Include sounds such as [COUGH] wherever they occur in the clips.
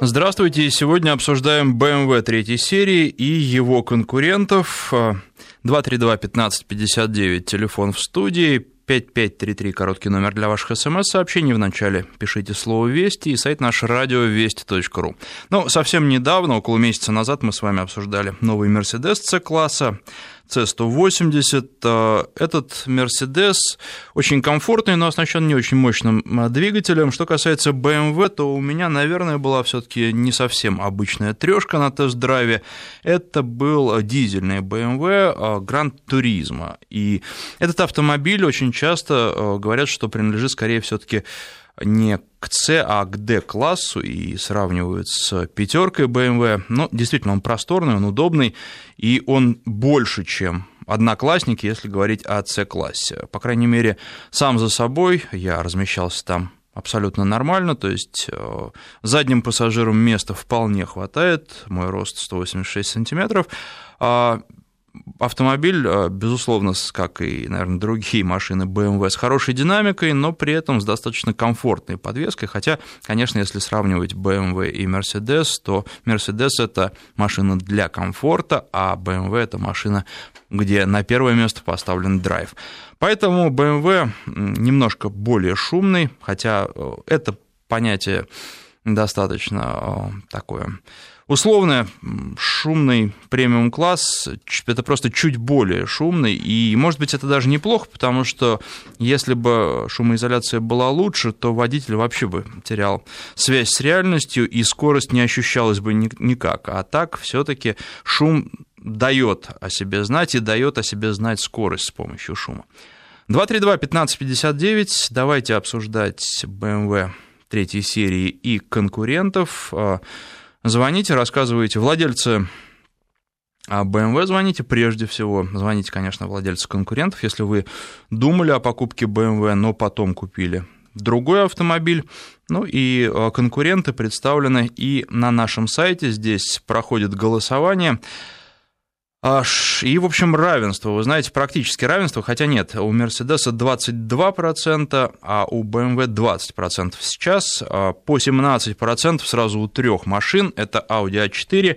Здравствуйте. Сегодня обсуждаем BMW третьей серии и его конкурентов. 232-1559, телефон в студии, 5533, короткий номер для ваших смс-сообщений. В начале пишите слово «Вести» и сайт наш радиовести.ру. Ну, совсем недавно, около месяца назад, мы с вами обсуждали новый Mercedes C-класса. C180. Э, этот Mercedes очень комфортный, но оснащен не очень мощным э, двигателем. Что касается BMW, то у меня, наверное, была все-таки не совсем обычная трешка на тест-драйве. Это был дизельный BMW Grand Turismo. И этот автомобиль очень часто э, говорят, что принадлежит скорее все-таки не к C, а к D классу и сравнивают с пятеркой BMW. Но действительно, он просторный, он удобный, и он больше, чем одноклассники, если говорить о C-классе. По крайней мере, сам за собой я размещался там абсолютно нормально, то есть э, задним пассажирам места вполне хватает, мой рост 186 сантиметров, а автомобиль, э, безусловно, как и, наверное, другие машины BMW, с хорошей динамикой, но при этом с достаточно комфортной подвеской. Хотя, конечно, если сравнивать BMW и Mercedes, то Mercedes – это машина для комфорта, а BMW – это машина, где на первое место поставлен драйв. Поэтому BMW немножко более шумный, хотя э, это понятие достаточно э, такое условно шумный премиум-класс, это просто чуть более шумный, и, может быть, это даже неплохо, потому что если бы шумоизоляция была лучше, то водитель вообще бы терял связь с реальностью, и скорость не ощущалась бы никак. А так все таки шум дает о себе знать и дает о себе знать скорость с помощью шума. 232-1559, давайте обсуждать BMW третьей серии и конкурентов. Звоните, рассказывайте. Владельцы а BMW звоните прежде всего. Звоните, конечно, владельцу конкурентов, если вы думали о покупке BMW, но потом купили другой автомобиль. Ну и а, конкуренты представлены и на нашем сайте. Здесь проходит голосование. И, в общем, равенство. Вы знаете, практически равенство, хотя нет, у Мерседеса 22%, а у BMW 20%. Сейчас а, по 17% сразу у трех машин. Это Audi A4,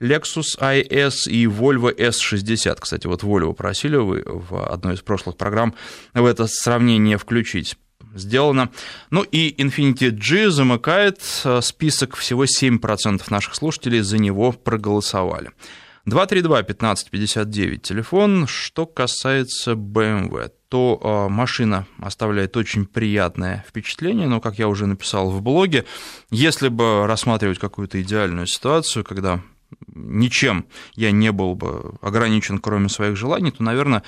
Lexus IS и Volvo S60. Кстати, вот Volvo просили вы в одной из прошлых программ в это сравнение включить сделано. Ну и Infinity G замыкает а, список, всего 7% наших слушателей за него проголосовали. 232-1559 телефон. Что касается BMW, то а, машина оставляет очень приятное впечатление, но, как я уже написал в блоге, если бы рассматривать какую-то идеальную ситуацию, когда ничем я не был бы ограничен, кроме своих желаний, то, наверное,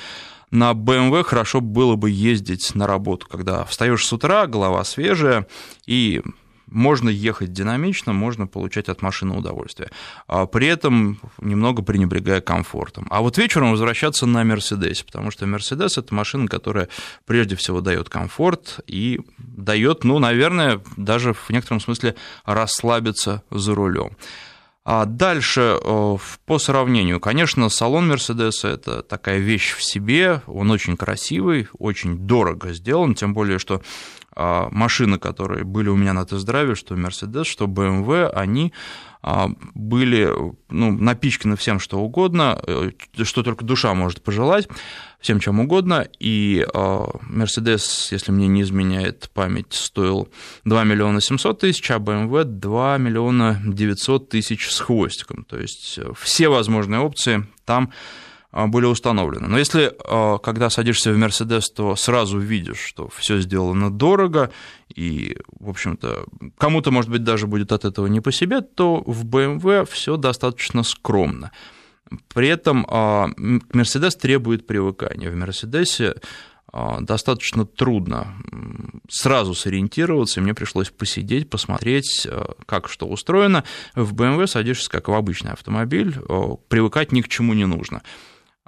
на BMW хорошо было бы ездить на работу, когда встаешь с утра, голова свежая, и можно ехать динамично, можно получать от машины удовольствие, а при этом немного пренебрегая комфортом. А вот вечером возвращаться на Мерседесе, потому что Мерседес это машина, которая прежде всего дает комфорт и дает, ну, наверное, даже в некотором смысле расслабиться за рулем. А дальше, э, по сравнению, конечно, салон Мерседеса – это такая вещь в себе, он очень красивый, очень дорого сделан, тем более, что машины, которые были у меня на тест-драйве, что Mercedes, что BMW, они а, были ну, напичканы всем, что угодно, э, что только душа может пожелать, всем чем угодно, и Mercedes, если мне не изменяет память, стоил 2 миллиона 700 тысяч, а BMW 2 миллиона 900 тысяч с хвостиком, то есть э, все возможные опции там а, были установлены. Но если, а, когда садишься в Мерседес, то сразу видишь, что все сделано дорого, и, в общем-то, кому-то, может быть, даже будет от этого не по себе, то в BMW все достаточно скромно. При этом Мерседес требует привыкания. В Мерседесе достаточно трудно сразу сориентироваться, и мне пришлось посидеть, посмотреть, как что устроено. В BMW садишься как в обычный автомобиль, привыкать ни к чему не нужно.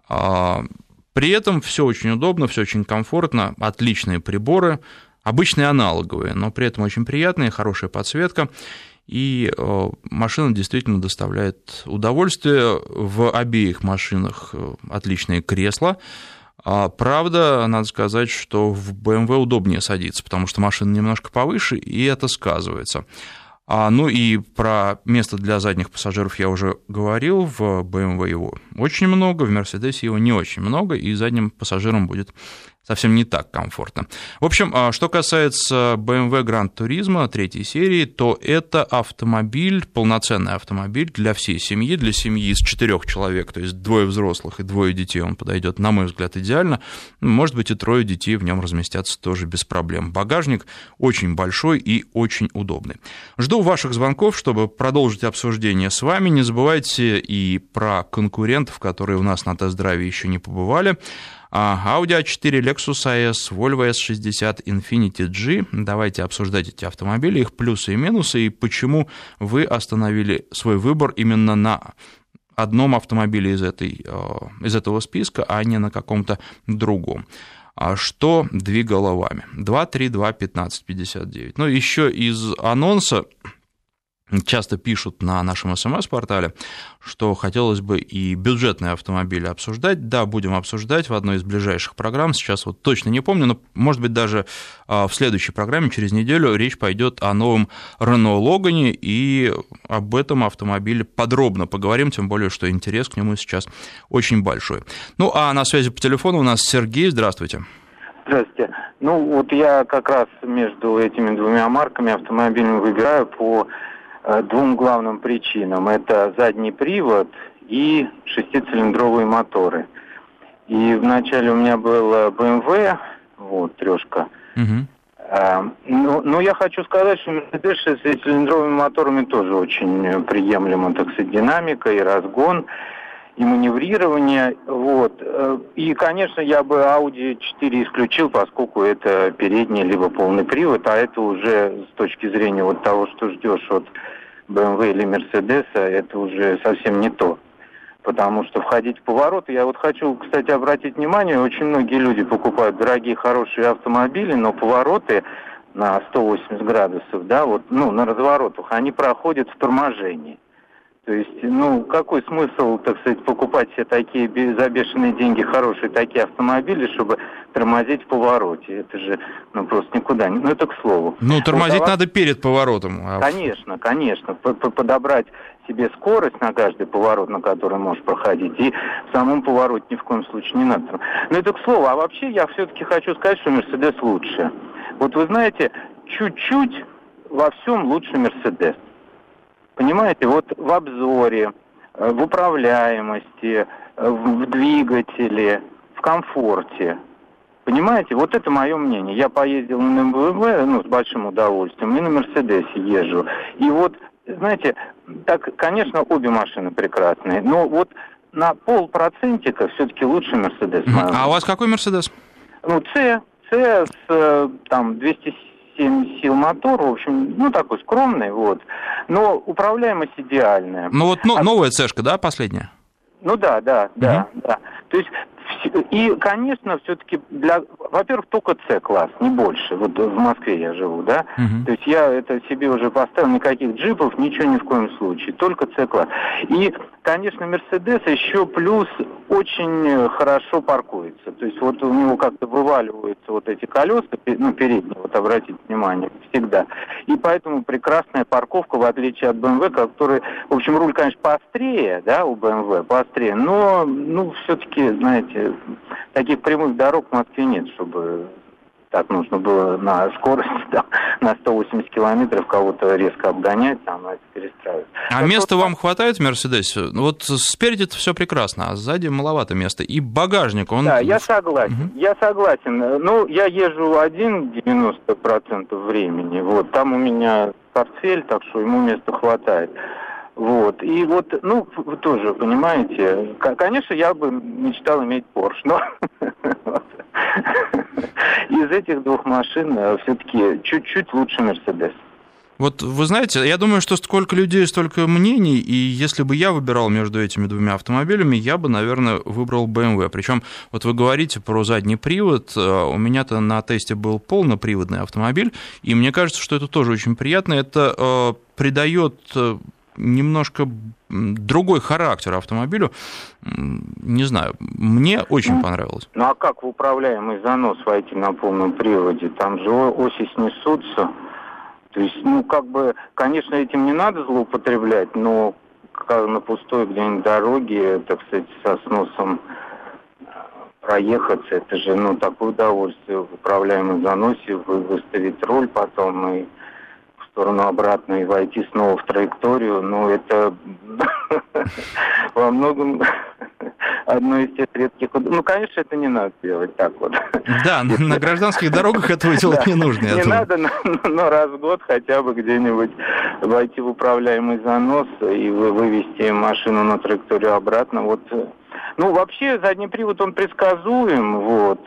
А, при этом все очень удобно, все очень комфортно, отличные приборы, обычные аналоговые, но при этом очень приятные, хорошая подсветка. И э, машина действительно доставляет удовольствие. В обеих машинах э, отличные кресла. А, правда, надо сказать, что в BMW удобнее садиться, потому что машина немножко повыше, и это сказывается. А, ну и про место для задних пассажиров я уже говорил, в BMW его очень много, в Mercedes его не очень много, и задним пассажирам будет совсем не так комфортно. В общем, а, что касается BMW Grand Turismo третьей серии, то это автомобиль, полноценный автомобиль для всей семьи, для семьи из четырех человек, то есть двое взрослых и двое детей он подойдет, на мой взгляд, идеально. Может быть, и трое детей в нем разместятся тоже без проблем. Багажник очень большой и очень удобный. Жду ваших звонков, чтобы продолжить обсуждение с вами. Не забывайте и про конкурентов, которые у нас на тест-драйве еще не побывали. Audi A4, Lexus AS, Volvo S60, Infiniti G. Давайте обсуждать эти автомобили, их плюсы и минусы, и почему вы остановили свой выбор именно на одном автомобиле из, этой, э, из этого списка, а не на каком-то другом. А что двигало вами? 232 15 59. Ну, еще из анонса часто пишут на нашем смс-портале, что хотелось бы и бюджетные автомобили обсуждать. Да, будем обсуждать в одной из ближайших программ. Сейчас вот точно не помню, но, может быть, даже а, в следующей программе через неделю речь пойдет о новом Renault Logan, и об этом автомобиле подробно поговорим, тем более, что интерес к нему сейчас очень большой. Ну, а на связи по телефону у нас Сергей. Здравствуйте. Здравствуйте. Ну, вот я как раз между этими двумя марками автомобилями выбираю по двум главным причинам. Это задний привод и шестицилиндровые моторы. И вначале у меня был BMW, вот, трешка. Угу. А, ну, но я хочу сказать, что Mercedes с шестицилиндровыми моторами тоже очень приемлемо, так сказать, динамика и разгон и маневрирование. Вот. Э, и, конечно, я бы Audi 4 исключил, поскольку это передний либо полный привод, а это уже с точки зрения вот того, что ждешь от BMW или Mercedes, это уже совсем не то. Потому что входить в повороты, я вот хочу, кстати, обратить внимание, очень многие люди покупают дорогие, хорошие автомобили, но повороты на 180 градусов, да, вот, ну, на разворотах, они проходят в торможении. То есть, ну, какой смысл, так сказать, покупать все такие за бешеные деньги хорошие такие автомобили, чтобы тормозить в повороте? Это же, ну, просто никуда не... Ну, это к слову. Ну, тормозить надо перед поворотом. А конечно, конечно. Подобрать себе скорость на каждый поворот, на который можешь проходить, и в самом повороте ни в коем случае не надо. Ну, это к слову. А вообще я все-таки хочу сказать, что Мерседес лучше. Вот вы знаете, чуть-чуть во всем лучше Мерседес. Понимаете, вот в обзоре, э, в управляемости, э, в двигателе, в комфорте. Понимаете, вот это мое мнение. Я поездил на МВВ, ну, с большим удовольствием, и на Мерседесе езжу. И вот, знаете, так, конечно, обе машины прекрасные, но вот на полпроцентика все-таки лучше Мерседес. А у вас какой Мерседес? Ну, С, С с там 207 7 сил мотор, в общем, ну, такой скромный, вот. Но управляемость идеальная. Ну, вот ну, новая цешка, да, последняя? Ну да, да, да, угу. да. То есть и, конечно, все-таки для, во-первых, только С-класс, не больше. Вот в Москве я живу, да. Uh-huh. То есть я это себе уже поставил, никаких джипов, ничего ни в коем случае, только С-класс. И, конечно, Мерседес еще плюс очень хорошо паркуется. То есть вот у него как-то вываливаются вот эти колеса, ну, передние, вот обратите внимание, всегда. И поэтому прекрасная парковка, в отличие от BMW, который, в общем, руль, конечно, поострее, да, у BMW, поострее, но, ну, все-таки, знаете, таких прямых дорог в Москве нет, чтобы так нужно было на скорости [LAUGHS] там, на 180 километров кого-то резко обгонять, там, это перестраивать. А так места вот... вам хватает в Мерседесе? Вот спереди это все прекрасно, а сзади маловато места. И багажник, он... Да, я согласен, угу. я согласен. Ну, я езжу один 90% времени, вот, там у меня портфель, так что ему места хватает. Вот. И вот, ну, вы тоже понимаете, конечно, я бы мечтал иметь Porsche, но [LAUGHS] из этих двух машин э, все-таки чуть-чуть лучше Mercedes. Вот вы знаете, я думаю, что сколько людей, столько мнений, и если бы я выбирал между этими двумя автомобилями, я бы, наверное, выбрал BMW. Причем, вот вы говорите про задний привод, э, у меня-то на тесте был полноприводный автомобиль, и мне кажется, что это тоже очень приятно, это э, придает немножко другой характер автомобилю. Не знаю, мне очень ну, понравилось. Ну а как в управляемый занос войти на полном приводе? Там же оси снесутся. То есть, ну, как бы, конечно, этим не надо злоупотреблять, но как на пустой где-нибудь дороге, так сказать, со сносом э, проехаться, это же, ну, такое удовольствие в управляемом заносе, выставить руль потом и сторону обратно и войти снова в траекторию, ну, это [LAUGHS] во многом [LAUGHS] одно из тех редких... Ну, конечно, это не надо делать так вот. Да, [LAUGHS] на гражданских дорогах этого делать не нужно. Не надо, но раз в год хотя бы где-нибудь войти в управляемый занос и вывести машину на траекторию обратно. Вот ну, вообще, задний привод, он предсказуем, вот.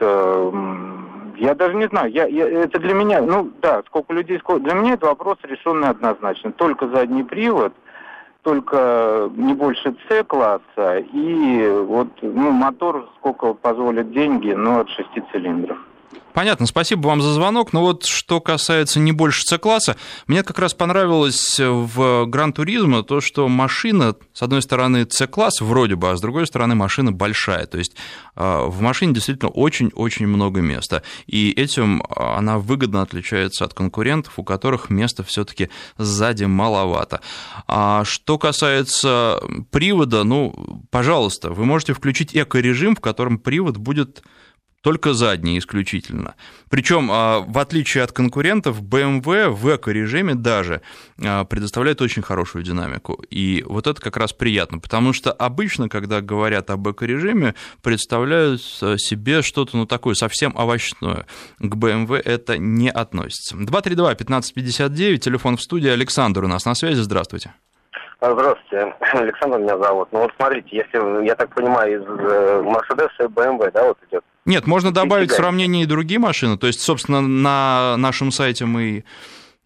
Я даже не знаю, я, я, это для меня, ну да, сколько людей, сколько... Для меня это вопрос решенный однозначно. Только задний привод – только не больше С-класса и вот ну, мотор сколько позволят деньги, но от шести цилиндров. Понятно, спасибо вам за звонок. Но вот что касается не больше С-класса, мне как раз понравилось в Гран-туризмо то, что машина, с одной стороны, С-класс вроде бы, а с другой стороны, машина большая. То есть а, в машине действительно очень-очень много места. И этим она выгодно отличается от конкурентов, у которых места все таки сзади маловато. А что касается привода, ну, пожалуйста, вы можете включить эко-режим, в котором привод будет только задние исключительно. Причем, а, в отличие от конкурентов, BMW в эко-режиме даже а, предоставляет очень хорошую динамику. И вот это как раз приятно, потому что обычно, когда говорят об эко-режиме, представляют себе что-то, ну, такое совсем овощное. К BMW это не относится. 232-1559, телефон в студии. Александр у нас на связи, здравствуйте. Здравствуйте, Александр меня зовут. Ну вот смотрите, если, я так понимаю, из Mercedes и BMW, да, вот идет нет, можно добавить в сравнении и другие машины. То есть, собственно, на нашем сайте мы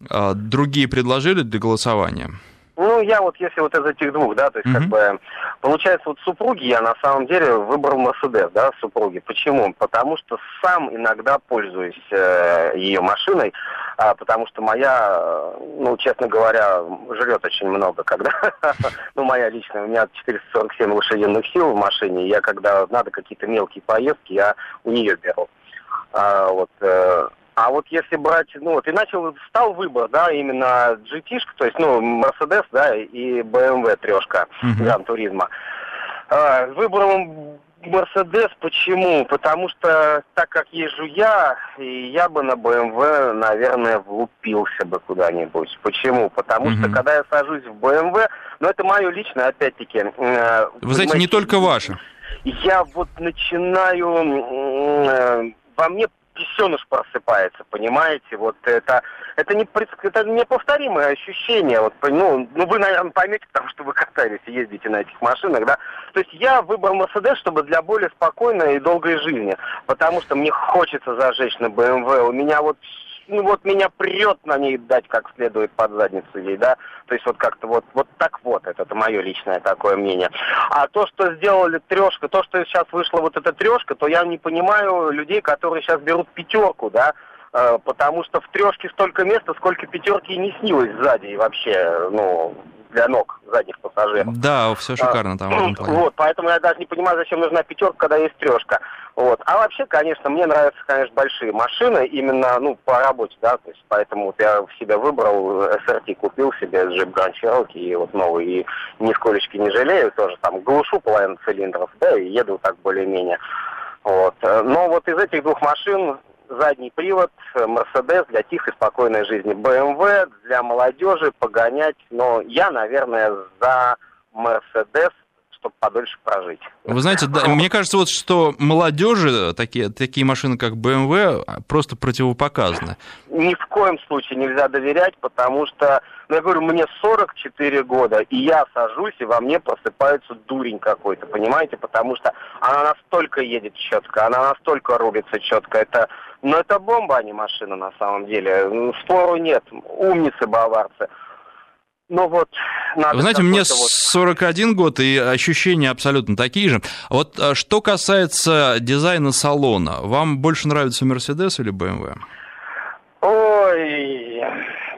а, другие предложили для голосования. Ну, я вот, если вот из этих двух, да, то есть, mm-hmm. как бы, получается, вот супруги я на самом деле выбрал Мерседес, да, супруги. Почему? Потому что сам иногда пользуюсь э, ее машиной, а, потому что моя, э, ну, честно говоря, жрет очень много, когда, [LAUGHS] ну, моя личная, у меня 447 лошадиных сил в машине, я когда надо какие-то мелкие поездки, я у нее беру. А, вот, э, а вот если брать, ну вот и начал, стал выбор, да, именно GT, то есть, ну, Mercedes, да, и BMW трешка Гран Туризма. А, выбрал Мерседес почему? Потому что так как езжу я, и я бы на BMW, наверное, влупился бы куда-нибудь. Почему? Потому mm-hmm. что когда я сажусь в BMW, ну это мое личное, опять-таки. Э, Вы знаете, не только ваше. Я вот начинаю, э, во мне писеныш просыпается, понимаете? Вот это, это, не, это неповторимое ощущение. Вот, ну, ну, вы, наверное, поймете, потому что вы катаетесь и ездите на этих машинах, да? То есть я выбрал Мерседес, чтобы для более спокойной и долгой жизни, потому что мне хочется зажечь на БМВ. У меня вот ну вот меня прет на ней дать как следует под задницу ей, да, то есть вот как-то вот, вот так вот, это, это мое личное такое мнение. А то, что сделали трешка, то, что сейчас вышла вот эта трешка, то я не понимаю людей, которые сейчас берут пятерку, да, э, потому что в трешке столько места, сколько пятерки не снилось сзади и вообще, ну, для ног задних пассажиров. Да, все шикарно а, там в этом плане. Вот, поэтому я даже не понимаю, зачем нужна пятерка, когда есть трешка. Вот. А вообще, конечно, мне нравятся, конечно, большие машины, именно, ну, по работе, да, то есть поэтому вот я себя выбрал, SRT купил себе, Jeep Grand Cherokee, и вот новый, и нисколечки не жалею, тоже там глушу половину цилиндров, да, и еду так более-менее. Вот. Но вот из этих двух машин задний привод, Мерседес для тихой, спокойной жизни. БМВ для молодежи погонять, но я, наверное, за Мерседес чтобы подольше прожить. Вы знаете, да, мне кажется, вот что молодежи такие, такие машины, как BMW, просто противопоказаны. Ни в коем случае нельзя доверять, потому что, ну, я говорю, мне 44 года, и я сажусь, и во мне просыпается дурень какой-то, понимаете? Потому что она настолько едет четко, она настолько рубится четко. Это, ну, это бомба, а не машина на самом деле. Спору нет. Умницы баварцы. Ну вот, надо Вы знаете, мне 41 год, и ощущения абсолютно такие же. Вот а, что касается дизайна салона, вам больше нравится Mercedes или BMW? Ой,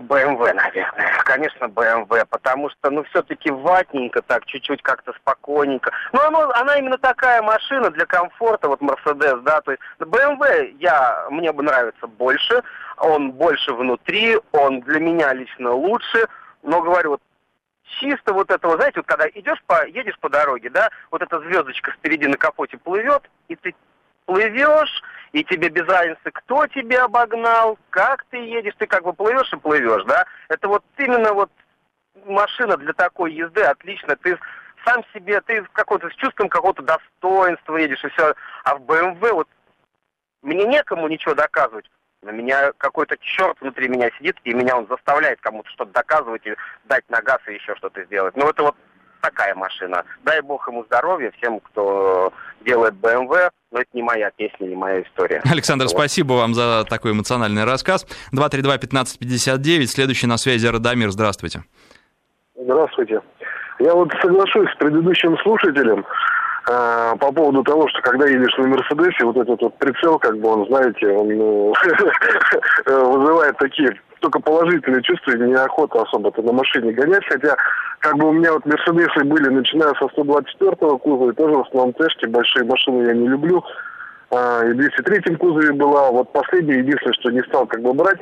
BMW, наверное. Конечно, BMW, потому что, ну, все-таки ватненько так, чуть-чуть как-то спокойненько. Ну, оно, она именно такая машина для комфорта, вот Mercedes, да, то есть BMW я, мне бы нравится больше, он больше внутри, он для меня лично лучше, но, говорю, вот чисто вот этого, знаете, вот когда идешь по, едешь по дороге, да, вот эта звездочка впереди на капоте плывет, и ты плывешь, и тебе без разницы, кто тебя обогнал, как ты едешь, ты как бы плывешь и плывешь, да. Это вот именно вот машина для такой езды отлично. Ты сам себе, ты какой-то с чувством какого-то достоинства едешь и все. А в BMW вот мне некому ничего доказывать. На меня какой-то черт внутри меня сидит, и меня он заставляет кому-то что-то доказывать и дать на газ и еще что-то сделать. Ну, это вот такая машина. Дай бог ему здоровья, всем, кто делает BMW, но это не моя песня, не моя история. Александр, вот. спасибо вам за такой эмоциональный рассказ. 232-1559, следующий на связи Радомир, здравствуйте. Здравствуйте. Я вот соглашусь с предыдущим слушателем э, по поводу того, что когда едешь на Мерседесе, вот этот вот прицел, как бы он, знаете, он ну, [LAUGHS] вызывает такие только положительные чувства, и неохота особо-то на машине гонять, хотя как бы у меня вот Мерседесы были, начиная со 124-го кузова, и тоже в основном Тэшки, большие машины я не люблю, а, и в 203-м кузове была, вот последний, единственное, что не стал как бы брать,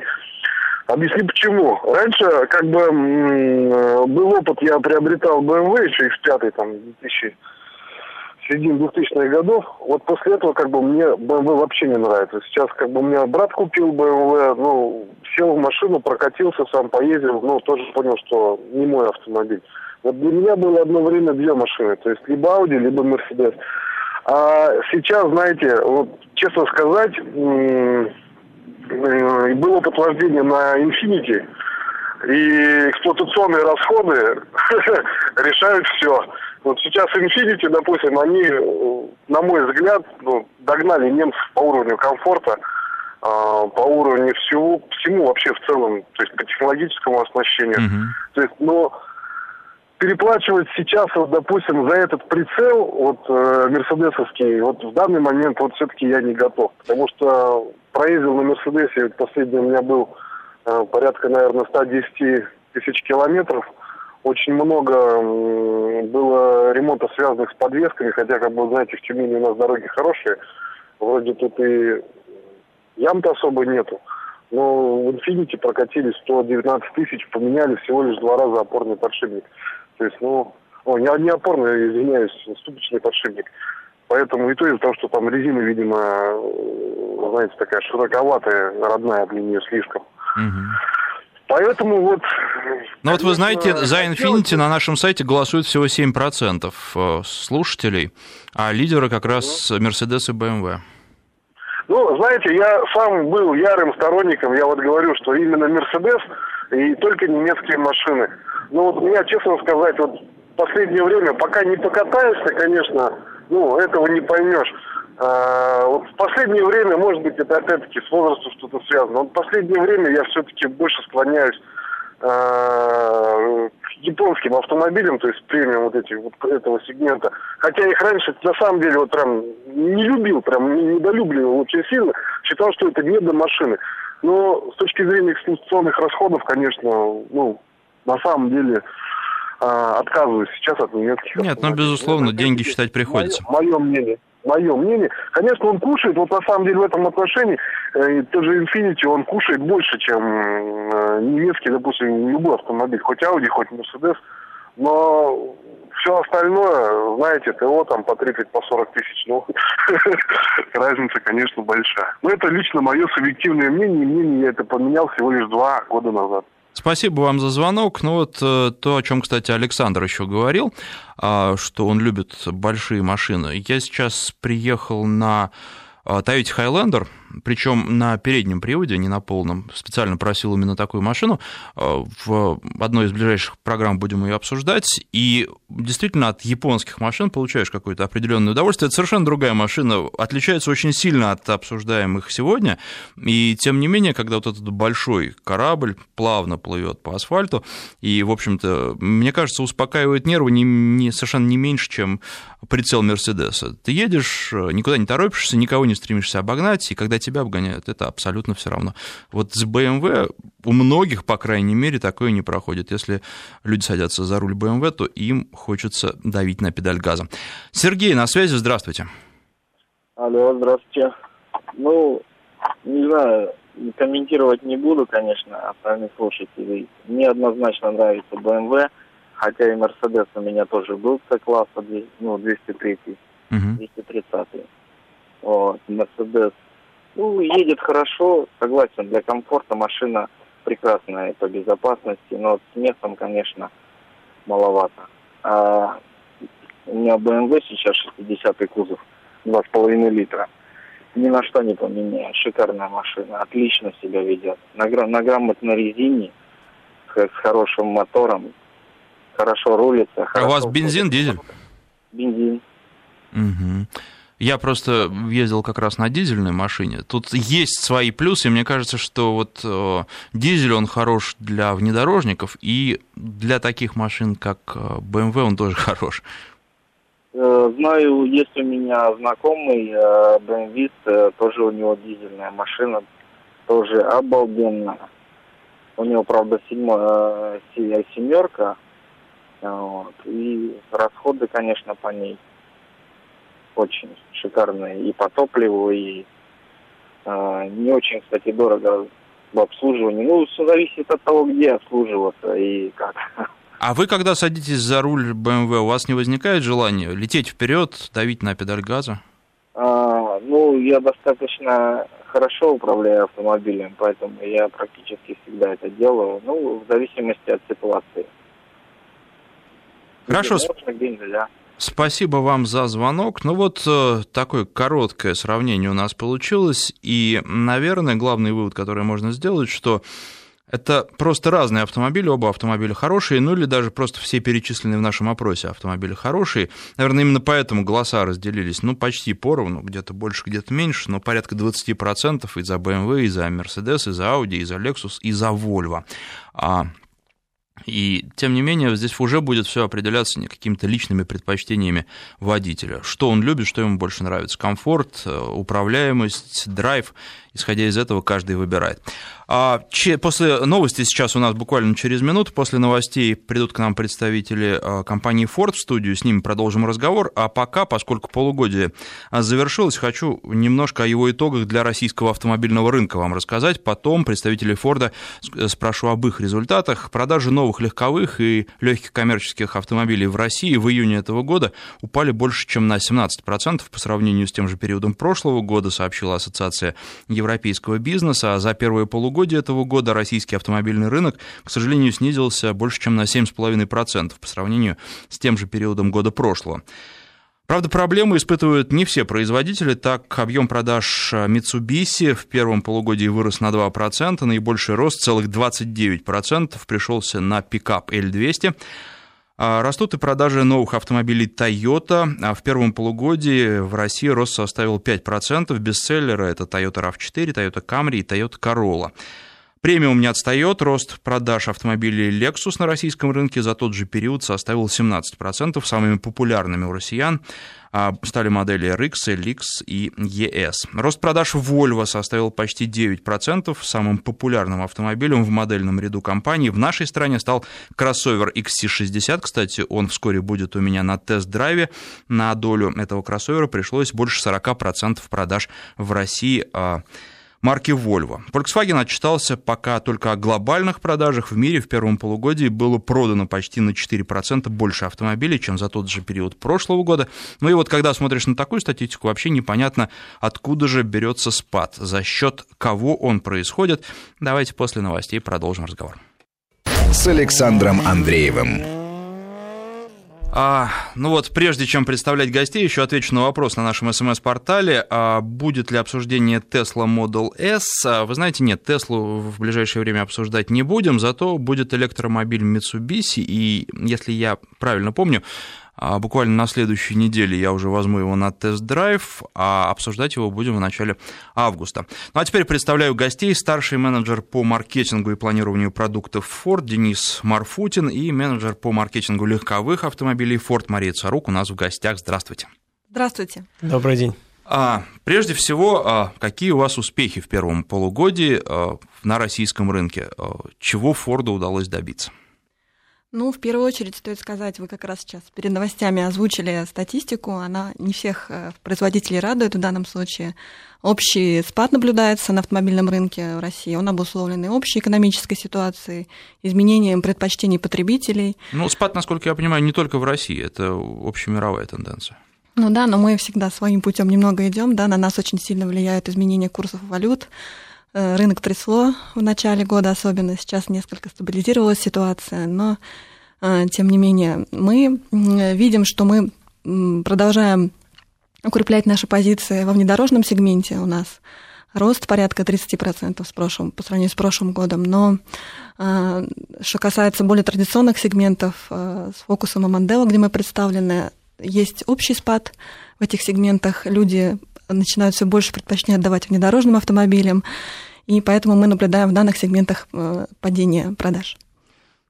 Объясню почему. Раньше, как бы, был опыт, я приобретал BMW еще X5, там, 2000 середине 2000-х годов, вот после этого как бы мне BMW вообще не нравится. Сейчас как бы у меня брат купил BMW, ну, сел в машину, прокатился, сам поездил, ну, тоже понял, что не мой автомобиль. Вот для меня было одно время две машины, то есть либо Audi, либо Mercedes. А сейчас, знаете, вот честно сказать, э, был опыт на Infiniti, и эксплуатационные расходы [LAUGHS] решают все. Вот сейчас Infinity, допустим, они, на мой взгляд, ну, догнали немцев по уровню комфорта, э, по уровню всего, всему вообще в целом, то есть по технологическому оснащению. Mm-hmm. То есть, но переплачивать сейчас, вот, допустим, за этот прицел, вот, э, мерседесовский, вот в данный момент вот все-таки я не готов. Потому что проездил на Мерседесе, последний у меня был э, порядка, наверное, 110 тысяч километров – очень много было ремонтов, связанных с подвесками, хотя, как бы, знаете, в Тюмени у нас дороги хорошие, вроде тут и ям-то особо нету. Но в Infinity прокатили 119 тысяч, поменяли всего лишь два раза опорный подшипник. То есть, ну, о, не, не опорный, извиняюсь, ступичный подшипник. Поэтому и то из-за того, что там резина, видимо, знаете, такая широковатая, родная для нее слишком. Угу. Поэтому вот... Ну вот вы знаете, за Infinity на нашем сайте голосует всего 7% э, слушателей, а лидеры как раз Mercedes и BMW. Ну, знаете, я сам был ярым сторонником, я вот говорю, что именно Mercedes и только немецкие машины. Ну вот меня, честно сказать, вот в последнее время, пока не покатаешься, конечно, ну, этого не поймешь. А, вот в последнее время, может быть, это опять-таки с возрастом что-то связано, но в последнее время я все-таки больше склоняюсь а, к японским автомобилям, то есть премиум вот этих вот этого сегмента. Хотя их раньше на самом деле вот прям не любил, прям не недолюбливал очень сильно, считал, что это не до машины. Но с точки зрения эксплуатационных расходов, конечно, ну, на самом деле э, отказываюсь сейчас от немецких Нет, ну, безусловно, деньги считать приходится. Мое, мое мнение мое мнение. Конечно, он кушает, вот на самом деле в этом отношении, э, тот Infinity, он кушает больше, чем э, немецкий, допустим, любой автомобиль, хоть Audi, хоть Mercedes, но все остальное, знаете, ТО там по 30, по 40 тысяч, ну, [LAUGHS] разница, конечно, большая. Но это лично мое субъективное мнение, и мнение я это поменял всего лишь два года назад. Спасибо вам за звонок. Ну вот э, то, о чем, кстати, Александр еще говорил, а, что он любит большие машины. Я сейчас приехал на Toyota Highlander, причем на переднем приводе, не на полном. Специально просил именно такую машину. А, в одной из ближайших программ будем ее обсуждать. И действительно от японских машин получаешь какое-то определенное удовольствие. Это совершенно другая машина, отличается очень сильно от обсуждаемых сегодня. И тем не менее, когда вот этот большой корабль плавно плывет по асфальту, и, в общем-то, мне кажется, успокаивает нервы не, не, совершенно не меньше, чем прицел Мерседеса. Ты едешь, никуда не торопишься, никого не стремишься обогнать, и когда тебя обгоняют, это абсолютно все равно. Вот с BMW у многих, по крайней мере, такое не проходит. Если люди садятся за руль BMW, то им хочется давить на педаль газа. Сергей, на связи, здравствуйте. Алло, здравствуйте. Ну, не знаю, комментировать не буду, конечно, остальных слушателей. Мне однозначно нравится BMW, хотя и Mercedes у меня тоже был C-класса, ну, 203, uh 230. Вот, Mercedes, ну, едет хорошо, согласен, для комфорта машина прекрасная по безопасности, но с местом, конечно, маловато. А у меня BMW сейчас 60-й кузов, 2,5 литра ни на что не поменяешь. Шикарная машина, отлично себя ведет. На, на грамотной резине, с, хорошим мотором, хорошо рулится. Хорошо а у вас бензин, дизель? Бензин. Угу. Я просто ездил как раз на дизельной машине. Тут есть свои плюсы. Мне кажется, что вот э, дизель, он хорош для внедорожников, и для таких машин, как э, BMW, он тоже [LAUGHS] хорош. Э, знаю, есть у меня знакомый BMW, э, тоже у него дизельная машина, тоже обалденная. У него, правда, семерка, вот, и расходы, конечно, по ней очень шикарные и по топливу, и э, не очень, кстати, дорого в обслуживании. Ну, все зависит от того, где обслуживаться и как. А вы, когда садитесь за руль BMW, у вас не возникает желания лететь вперед, давить на педаль газа? А, ну, я достаточно хорошо управляю автомобилем, поэтому я практически всегда это делаю. Ну, в зависимости от ситуации. Хорошо. Спасибо вам за звонок. Ну вот э, такое короткое сравнение у нас получилось. И, наверное, главный вывод, который можно сделать, что это просто разные автомобили, оба автомобиля хорошие, ну или даже просто все перечисленные в нашем опросе автомобили хорошие. Наверное, именно поэтому голоса разделились, ну, почти поровну, где-то больше, где-то меньше, но порядка 20% и за BMW, и за Mercedes, и за Audi, и за Lexus, и за Volvo. А и тем не менее, здесь уже будет все определяться не какими-то личными предпочтениями водителя. Что он любит, что ему больше нравится. Комфорт, э, управляемость, драйв. Исходя из этого, каждый выбирает. А после новости сейчас у нас буквально через минуту, после новостей придут к нам представители а, компании Ford в студию, с ними продолжим разговор. А пока, поскольку полугодие а, завершилось, хочу немножко о его итогах для российского автомобильного рынка вам рассказать. Потом представителей Ford э, спрошу об их результатах. Продажи новых легковых и легких коммерческих автомобилей в России в июне этого года упали больше, чем на 17% по сравнению с тем же периодом прошлого года, сообщила Ассоциация европейского бизнеса. А за первые полугодие этого года российский автомобильный рынок, к сожалению, снизился больше, чем на 7,5% по сравнению с тем же периодом года прошлого. Правда, проблемы испытывают не все производители. Так, объем продаж Mitsubishi в первом полугодии вырос на 2%, наибольший рост, целых 29%, пришелся на пикап L200. А, растут и продажи новых автомобилей Toyota. А в первом полугодии в России рост составил 5%. Бестселлеры это Toyota RAV4, Toyota Camry и Toyota Corolla. Премиум не отстает, рост продаж автомобилей Lexus на российском рынке за тот же период составил 17%. Самыми популярными у россиян а, стали модели RX, LX и ES. Рост продаж Volvo составил почти 9%. Самым популярным автомобилем в модельном ряду компании в нашей стране стал кроссовер XC60. Кстати, он вскоре будет у меня на тест-драйве. На долю этого кроссовера пришлось больше 40% продаж в России а, марки Volvo. Volkswagen отчитался пока только о глобальных продажах. В мире в первом полугодии было продано почти на 4% больше автомобилей, чем за тот же период прошлого года. Ну и вот когда смотришь на такую статистику, вообще непонятно, откуда же берется спад, за счет кого он происходит. Давайте после новостей продолжим разговор. С Александром Андреевым. А, ну вот, прежде чем представлять гостей, еще отвечу на вопрос на нашем смс-портале. А будет ли обсуждение Tesla Model S? А, вы знаете, нет, Теслу в ближайшее время обсуждать не будем, зато будет электромобиль Mitsubishi, и, если я правильно помню, буквально на следующей неделе я уже возьму его на тест-драйв, а обсуждать его будем в начале августа. Ну а теперь представляю гостей. Старший менеджер по маркетингу и планированию продуктов Ford Денис Марфутин и менеджер по маркетингу легковых автомобилей Ford Мария Царук у нас в гостях. Здравствуйте. Здравствуйте. Добрый день. А, прежде всего, а, какие у вас успехи в первом полугодии а, на российском рынке? А, чего Форду удалось добиться? Ну, в первую очередь стоит сказать, вы как раз сейчас перед новостями озвучили статистику, она не всех э, производителей радует в данном случае. Общий спад наблюдается на автомобильном рынке в России, он обусловлен и общей экономической ситуацией, изменением предпочтений потребителей. Ну, спад, насколько я понимаю, не только в России, это общемировая тенденция. Ну да, но мы всегда своим путем немного идем, да, на нас очень сильно влияют изменения курсов валют, рынок трясло в начале года особенно, сейчас несколько стабилизировалась ситуация, но э, тем не менее мы видим, что мы продолжаем укреплять наши позиции во внедорожном сегменте у нас. Рост порядка 30% с прошлым, по сравнению с прошлым годом. Но э, что касается более традиционных сегментов, с фокусом и Мандела, где мы представлены, есть общий спад в этих сегментах. Люди начинают все больше предпочтение отдавать внедорожным автомобилям, и поэтому мы наблюдаем в данных сегментах э, падение продаж.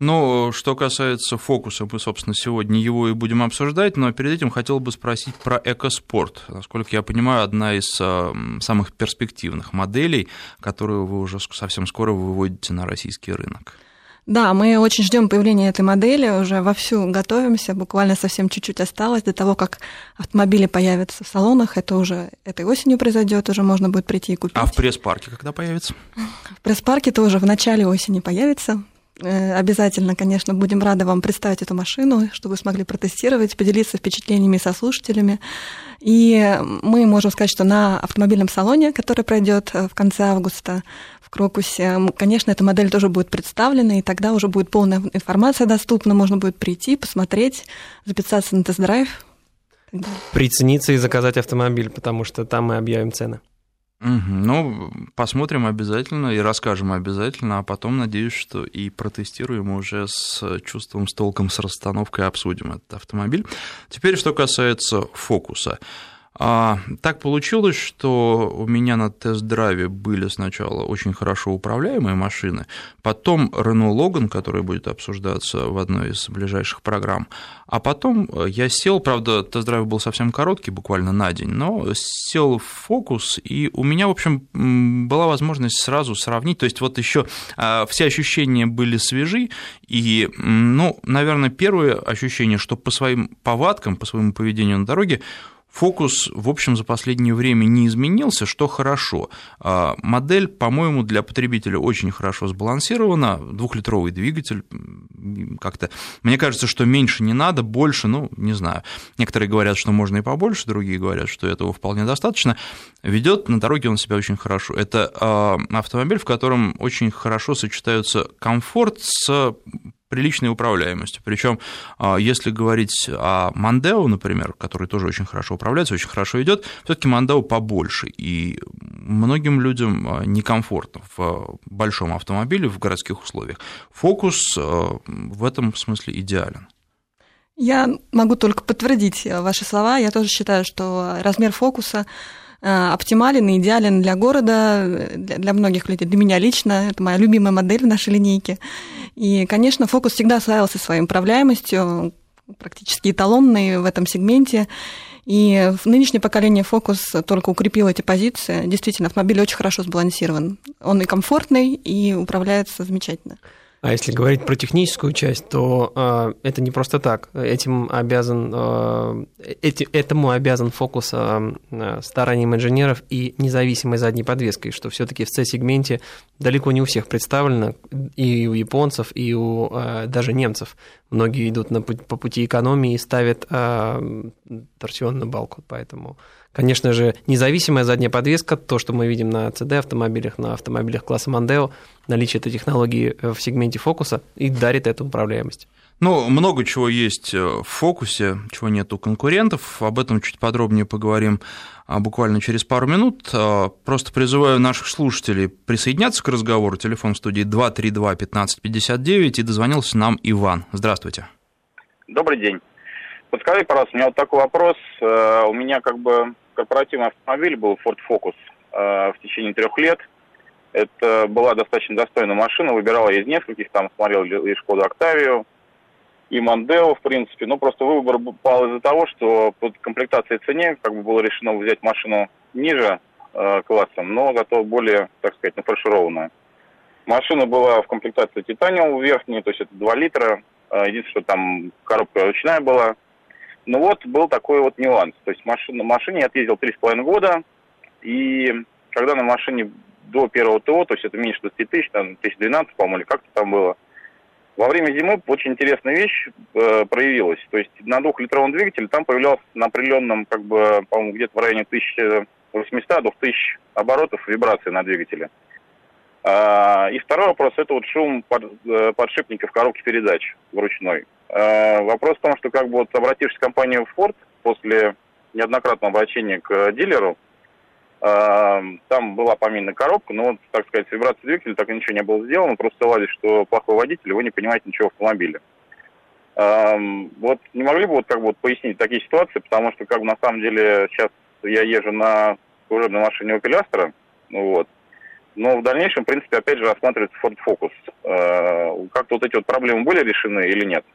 Ну, что касается фокуса, мы, собственно, сегодня его и будем обсуждать, но перед этим хотел бы спросить про экоспорт. Насколько я понимаю, одна из э, самых перспективных моделей, которую вы уже совсем скоро выводите на российский рынок. Да, мы очень ждем появления этой модели, уже вовсю готовимся, буквально совсем чуть-чуть осталось до того, как автомобили появятся в салонах. Это уже этой осенью произойдет, уже можно будет прийти и купить. А в пресс-парке когда появится? В пресс-парке тоже в начале осени появится. Э, обязательно, конечно, будем рады вам представить эту машину, чтобы вы смогли протестировать, поделиться впечатлениями со слушателями. И мы можем сказать, что на автомобильном салоне, который пройдет э, в конце августа, Крокусе. Конечно, эта модель тоже будет представлена, и тогда уже будет полная информация доступна, можно будет прийти, посмотреть, записаться на тест-драйв. Прицениться и заказать автомобиль, потому что там мы объявим цены. Угу. Ну, посмотрим обязательно и расскажем обязательно, а потом, надеюсь, что и протестируем уже с чувством, с толком, с расстановкой обсудим этот автомобиль. Теперь, что касается фокуса. А, так получилось, что у меня на тест-драйве были сначала очень хорошо управляемые машины, потом Renault Logan, который будет обсуждаться в одной из ближайших программ, а потом я сел, правда, тест-драйв был совсем короткий, буквально на день, но сел в Focus, и у меня, в общем, была возможность сразу сравнить, то есть вот еще а, все ощущения были свежи, и, ну, наверное, первое ощущение, что по своим повадкам, по своему поведению на дороге Фокус, в общем, за последнее время не изменился, что хорошо. А, модель, по-моему, для потребителя очень хорошо сбалансирована. Двухлитровый двигатель, как-то, мне кажется, что меньше не надо, больше, ну, не знаю. Некоторые говорят, что можно и побольше, другие говорят, что этого вполне достаточно. Ведет на дороге он себя очень хорошо. Это а, автомобиль, в котором очень хорошо сочетаются комфорт с приличной управляемостью. Причем, а, если говорить о Мандео, например, который тоже очень хорошо управляется, очень хорошо идет, все-таки Мандео побольше, и многим людям а, некомфортно в большом автомобиле в городских условиях. Фокус а, в этом смысле идеален. Я могу только подтвердить ваши слова. Я тоже считаю, что размер фокуса оптимален и идеален для города, для многих людей. Для меня лично это моя любимая модель в нашей линейке. И, конечно, фокус всегда славился своей управляемостью, практически эталонный в этом сегменте. И нынешнее поколение Focus только укрепило эти позиции. Действительно, автомобиль очень хорошо сбалансирован. Он и комфортный, и управляется замечательно. А если говорить про техническую часть, то э, это не просто так. Этим обязан, э, эти, этому обязан фокус э, старанием инженеров и независимой задней подвеской, что все-таки в C-сегменте далеко не у всех представлено, и у японцев, и у э, даже немцев. Многие идут на, по пути экономии и ставят э, торсионную балку, поэтому Конечно же, независимая задняя подвеска, то, что мы видим на CD-автомобилях, на автомобилях класса Мандео, наличие этой технологии в сегменте фокуса и дарит эту управляемость. Ну, много чего есть в фокусе, чего нет у конкурентов. Об этом чуть подробнее поговорим а, буквально через пару минут. А, просто призываю наших слушателей присоединяться к разговору. Телефон в студии 232-1559, и дозвонился нам Иван. Здравствуйте. Добрый день. Подскажи, пожалуйста, у меня вот такой вопрос. Э, у меня как бы корпоративный автомобиль был Ford Focus э, в течение трех лет. Это была достаточно достойная машина, выбирал я из нескольких, там смотрел и Шкоду Октавию, и Мандео, в принципе. Но просто выбор пал из-за того, что под комплектацией цене как бы было решено взять машину ниже э, классом, но зато более, так сказать, нафаршированная. Машина была в комплектации титаниум верхней, то есть это 2 литра. Э, единственное, что там коробка ручная была. Ну вот был такой вот нюанс. То есть машина, на машине я отъездил 3,5 года, и когда на машине до первого ТО, то есть это меньше 20 тысяч, там 1012, по-моему, или как-то там было, во время зимы очень интересная вещь э, проявилась. То есть на двухлитровом двигателе там появлялся на определенном, как бы, по-моему, где-то в районе 1800-2000 оборотов вибрации на двигателе. А, и второй вопрос – это вот шум э, подшипников коробки передач вручной. А, вопрос в том, что как бы вот обратившись в компанию Ford после неоднократного обращения к дилеру, там была поминная коробка, но, вот, так сказать, с вибрацией двигателя так и ничего не было сделано, просто ссылались, что плохой водитель, вы не понимаете ничего в автомобиле. Вот не могли бы вот как бы вот пояснить такие ситуации, потому что как бы на самом деле сейчас я езжу на служебной машине Opel Astra, ну вот, но в дальнейшем, в принципе, опять же рассматривается Ford Focus. А, как-то вот эти вот проблемы были решены или нет?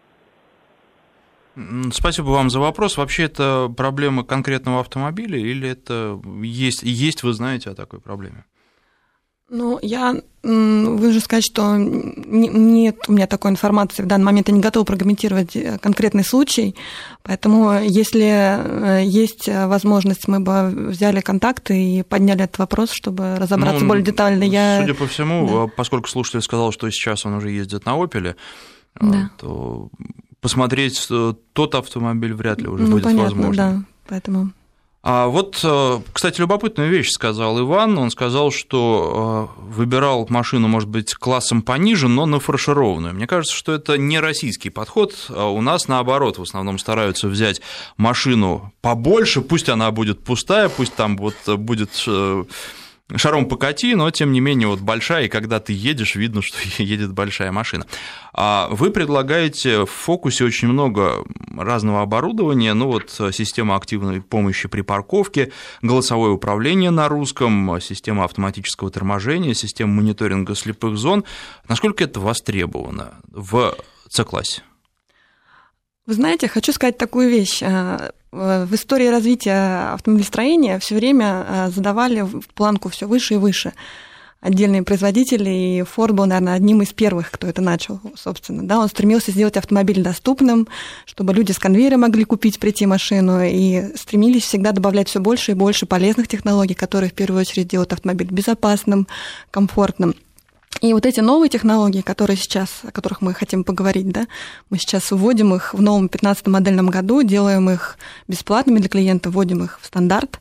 Спасибо вам за вопрос. Вообще это проблема конкретного автомобиля или это есть, есть вы знаете о такой проблеме? Ну, я вынужден сказать, что нет у меня такой информации в данный момент, я не готова прокомментировать э, конкретный случай, поэтому если э, есть возможность, мы бы взяли контакты и подняли этот вопрос, чтобы разобраться ну, более детально. Я... Судя по всему, да. поскольку слушатель сказал, что сейчас он уже ездит на «Опеле», да. то посмотреть э, тот автомобиль вряд ли уже ну, будет понятно, возможно. Да, поэтому... А вот, э, кстати, любопытную вещь сказал Иван. Он сказал, что э, выбирал машину, может быть, классом пониже, но нафаршированную. Мне кажется, что это не российский подход. А у нас, наоборот, в основном стараются взять машину побольше, пусть она будет пустая, пусть там вот будет шаром покати, но тем не менее вот большая, и когда ты едешь, видно, что [LAUGHS] едет большая машина. А вы предлагаете в фокусе очень много разного оборудования, ну вот система активной помощи при парковке, голосовое управление на русском, система автоматического торможения, система мониторинга слепых зон. Насколько это востребовано в С-классе? Вы знаете, хочу сказать такую вещь. А, в истории развития автомобилестроения все время а, задавали планку все выше и выше. Отдельные производители, и Ford был, наверное, одним из первых, кто это начал, собственно. Да, он стремился сделать автомобиль доступным, чтобы люди с конвейера могли купить, прийти машину, и стремились всегда добавлять все больше и больше полезных технологий, которые в первую очередь делают автомобиль безопасным, комфортным. И вот эти новые технологии, которые сейчас, о которых мы хотим поговорить, да, мы сейчас вводим их в новом 15 модельном году, делаем их бесплатными для клиента, вводим их в стандарт.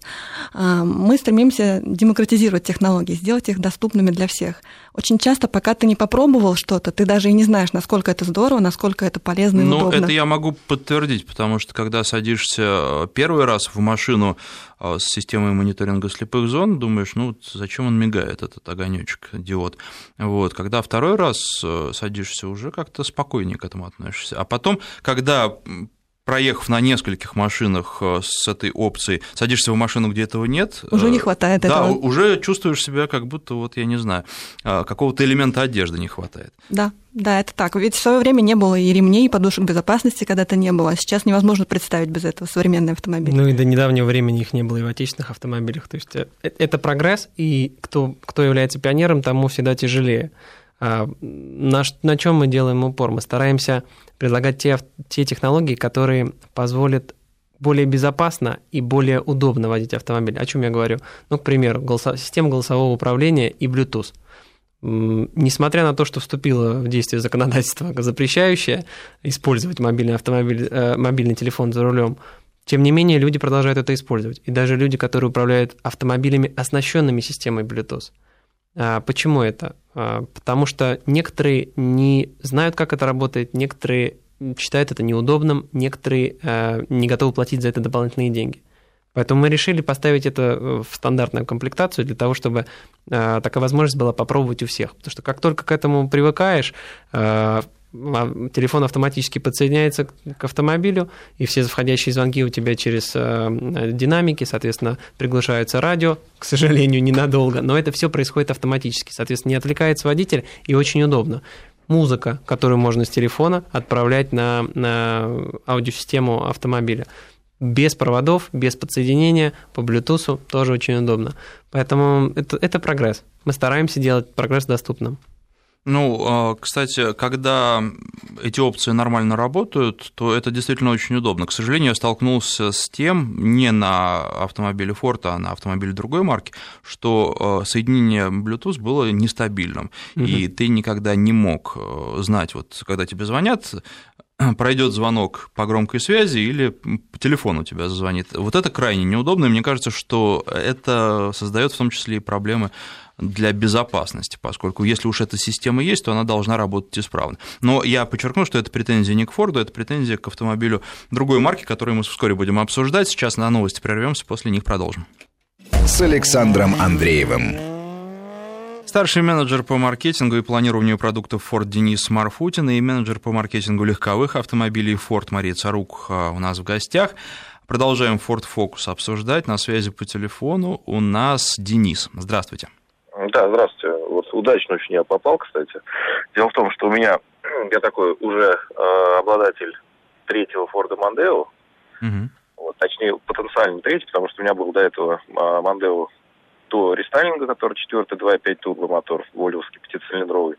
А, мы стремимся демократизировать технологии, сделать их доступными для всех. Очень часто, пока ты не попробовал что-то, ты даже и не знаешь, насколько это здорово, насколько это полезно и ну, удобно. Ну, это я могу подтвердить, потому что когда садишься первый раз в машину, с системой мониторинга слепых зон, думаешь, ну зачем он мигает, этот огонечек, диод. Вот. Когда второй раз э, садишься, уже как-то спокойнее к этому относишься. А потом, когда проехав на нескольких машинах э, с этой опцией, садишься в машину, где этого нет. Уже не э, хватает да, этого. Да, уже чувствуешь себя как будто, вот я не знаю, э, какого-то элемента одежды не хватает. Да, да, это так. Ведь в свое время не было и ремней, и подушек безопасности когда-то не было. А сейчас невозможно представить без этого современный автомобиль. Ну и до недавнего времени их не было и в отечественных автомобилях. То есть это прогресс, и кто, кто является пионером, тому всегда тяжелее. А на, на чем мы делаем упор? Мы стараемся предлагать те, те технологии, которые позволят более безопасно и более удобно водить автомобиль. О чем я говорю? Ну, к примеру, голосо... система голосового управления и Bluetooth. Несмотря на то, что вступило в действие законодательство, [LAUGHS] запрещающее использовать мобильный автомобиль, э, мобильный телефон за рулем, тем не менее люди продолжают это использовать. И даже люди, которые управляют автомобилями, оснащенными системой Bluetooth. А почему это? А, потому что некоторые не знают, как это работает, некоторые считают это неудобным, некоторые а, не готовы платить за это дополнительные деньги. Поэтому мы решили поставить это э, в стандартную комплектацию для того, чтобы такая возможность была попробовать у всех. Потому что как только к этому привыкаешь, телефон автоматически подсоединяется к автомобилю, и все входящие звонки у тебя через э, динамики, соответственно, приглашаются радио, к сожалению, ненадолго, но это все происходит автоматически, соответственно, не отвлекается водитель, и очень удобно. музыка, которую можно с телефона отправлять на, на аудиосистему автомобиля. Без проводов, без подсоединения, по Bluetooth тоже очень удобно. Поэтому это, это прогресс. Мы стараемся делать прогресс доступным. Ну, а, кстати, когда эти опции нормально работают, то это действительно очень удобно. К сожалению, я столкнулся с тем, не на автомобиле Ford, а на автомобиле другой марки, что а, соединение Bluetooth было нестабильным, угу. и ты никогда не мог а, знать, вот когда тебе звонят, [CLEARS THROAT] пройдет звонок по громкой связи или по телефону тебя зазвонит. Вот это крайне неудобно, и мне кажется, что это создает в том числе и проблемы для безопасности, поскольку если уж эта система есть, то она должна работать исправно. Но я подчеркну, что это претензия не к Форду, это претензия к автомобилю другой марки, которую мы вскоре будем обсуждать. Сейчас на новости прервемся, после них продолжим. С Александром Андреевым. Старший менеджер по маркетингу и планированию продуктов Ford Денис Марфутин и менеджер по маркетингу легковых автомобилей Ford Мария Царук а, у нас в гостях. Продолжаем Ford Focus обсуждать. На связи по телефону у нас Денис. Здравствуйте. Да, здравствуйте. Вот удачно очень я попал, кстати. Дело в том, что у меня, [CLEARS THROAT] я такой уже э, обладатель третьего Форда Мондео, угу. вот, точнее, потенциально третий, потому что у меня был до этого э, Мондео до рестайлинга, который четвертый 2.5 турбомотор, волевский пятицилиндровый.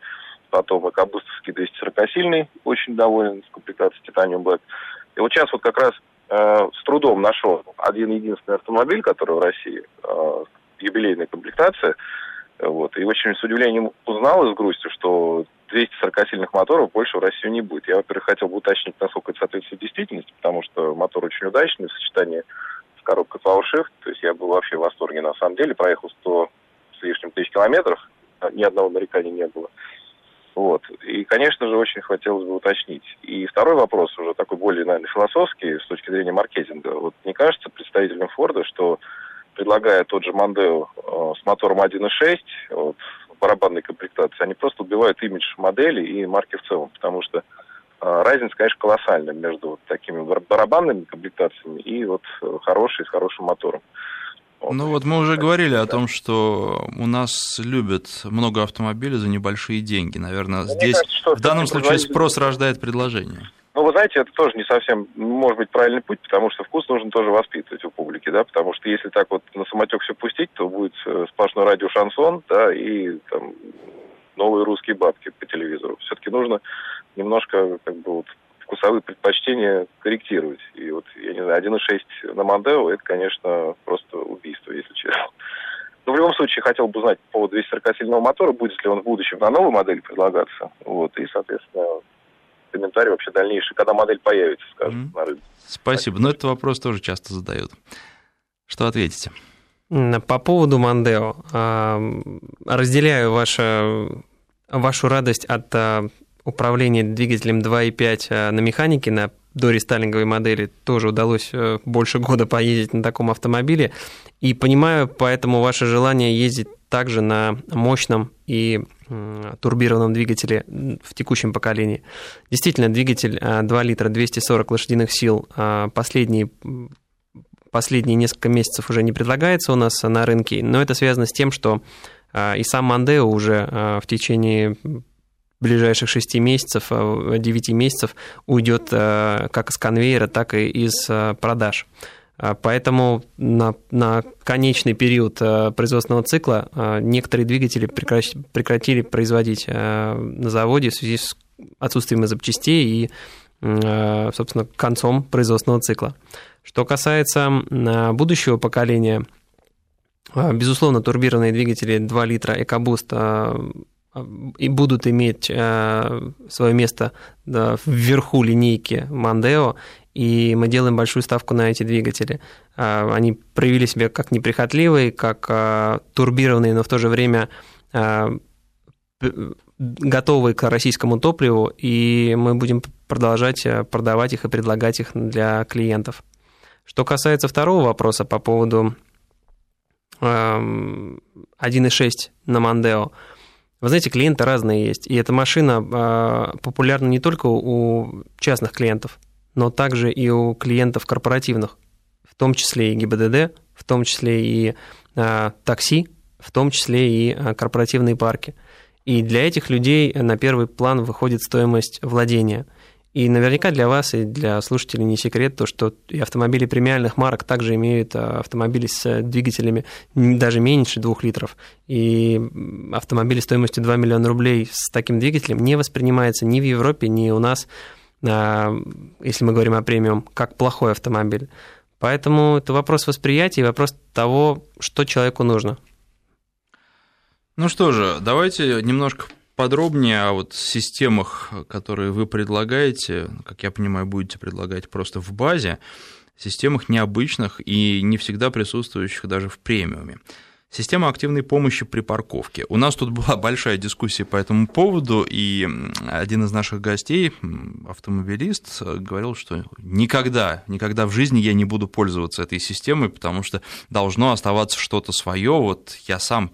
Потом экобустовский 240-сильный, очень доволен с комплектацией Titanium Black. И вот сейчас вот как раз э, с трудом нашел один единственный автомобиль, который в России, э, юбилейная комплектация, вот. И очень с удивлением узнал и с грустью, что 240-сильных моторов больше в Россию не будет. Я, во-первых, хотел бы уточнить, насколько это соответствует действительности, потому что мотор очень удачный в сочетании с коробкой PowerShift. То есть я был вообще в восторге на самом деле. Проехал 100 с лишним тысяч километров, а ни одного нарекания не было. Вот. И, конечно же, очень хотелось бы уточнить. И второй вопрос, уже такой более, наверное, философский, с точки зрения маркетинга. Вот не кажется представителям Форда, что предлагая тот же Мандео э, с мотором 1.6 вот, барабанной комплектации, они просто убивают имидж модели и марки в целом, потому что э, разница, конечно, колоссальная между вот такими барабанными комплектациями и вот э, хорошей, с хорошим мотором. Вот. Ну вот мы уже говорили о том, что у нас любят много автомобилей за небольшие деньги. Наверное, Мне здесь кажется, в данном случае спрос рождает предложение. Ну, вы знаете, это тоже не совсем, может быть, правильный путь, потому что вкус нужно тоже воспитывать у публики, да, потому что если так вот на самотек все пустить, то будет э, сплошной радио шансон, да, и там новые русские бабки по телевизору. Все-таки нужно немножко, как бы, вот, вкусовые предпочтения корректировать. И вот, я не знаю, 1.6 на Мандео, это, конечно, просто убийство, если честно. Но в любом случае хотел бы узнать по поводу 240-сильного мотора, будет ли он в будущем на новой модели предлагаться. Вот, и, соответственно, комментарий вообще дальнейший, когда модель появится, скажем, mm-hmm. на рынке. Спасибо. Но этот вопрос тоже часто задают. Что ответите? По поводу Мандео. А, разделяю вашу, вашу радость от а, управления двигателем 2.5 а, на механике на до рестайлинговой модели тоже удалось э, больше года поездить на таком автомобиле. И понимаю поэтому ваше желание ездить также на мощном и турбированном двигателе в текущем поколении. Действительно, двигатель 2 а, литра 240 лошадиных сил а, последние последние несколько месяцев уже не предлагается у нас на рынке, но это связано с тем, что а, и сам Мандео уже в течение ближайших 6 месяцев, 9 месяцев уйдет как с конвейера, так и из продаж. А, поэтому на, на конечный период а, производственного цикла а, некоторые двигатели прекратили производить на заводе в связи с отсутствием запчастей и, собственно, концом производственного цикла. Что касается будущего поколения, безусловно, турбированные двигатели 2 литра EcoBoost и будут иметь свое место вверху линейки Мандео, и мы делаем большую ставку на эти двигатели. А, они проявили себя как неприхотливые, как а, турбированные, но в то же время готовые к российскому топливу, и мы будем продолжать продавать их и предлагать их для клиентов. Что касается второго вопроса по поводу 1.6 на Мандео, вы знаете, клиенты разные есть, и эта машина популярна не только у частных клиентов, но также и у клиентов корпоративных, в том числе и ГИБДД, в том числе и а, такси, в том числе и а, корпоративные парки. И для этих людей на первый план выходит стоимость владения. И наверняка для вас и для слушателей не секрет то, что и автомобили премиальных марок также имеют а, автомобили с двигателями даже меньше 2 литров. И автомобили стоимостью 2 миллиона рублей с таким двигателем не воспринимается ни в Европе, ни у нас, а, если мы говорим о премиум, как плохой автомобиль. Поэтому это вопрос восприятия и вопрос того, что человеку нужно. Ну что же, давайте немножко подробнее о вот системах, которые вы предлагаете, как я понимаю, будете предлагать просто в базе, системах необычных и не всегда присутствующих даже в премиуме. Система активной помощи при парковке. У нас тут [LAUGHS] была большая дискуссия по этому поводу, и один из наших гостей, автомобилист, говорил, что никогда, никогда в жизни я не буду пользоваться этой системой, потому что должно оставаться что-то свое. Вот я сам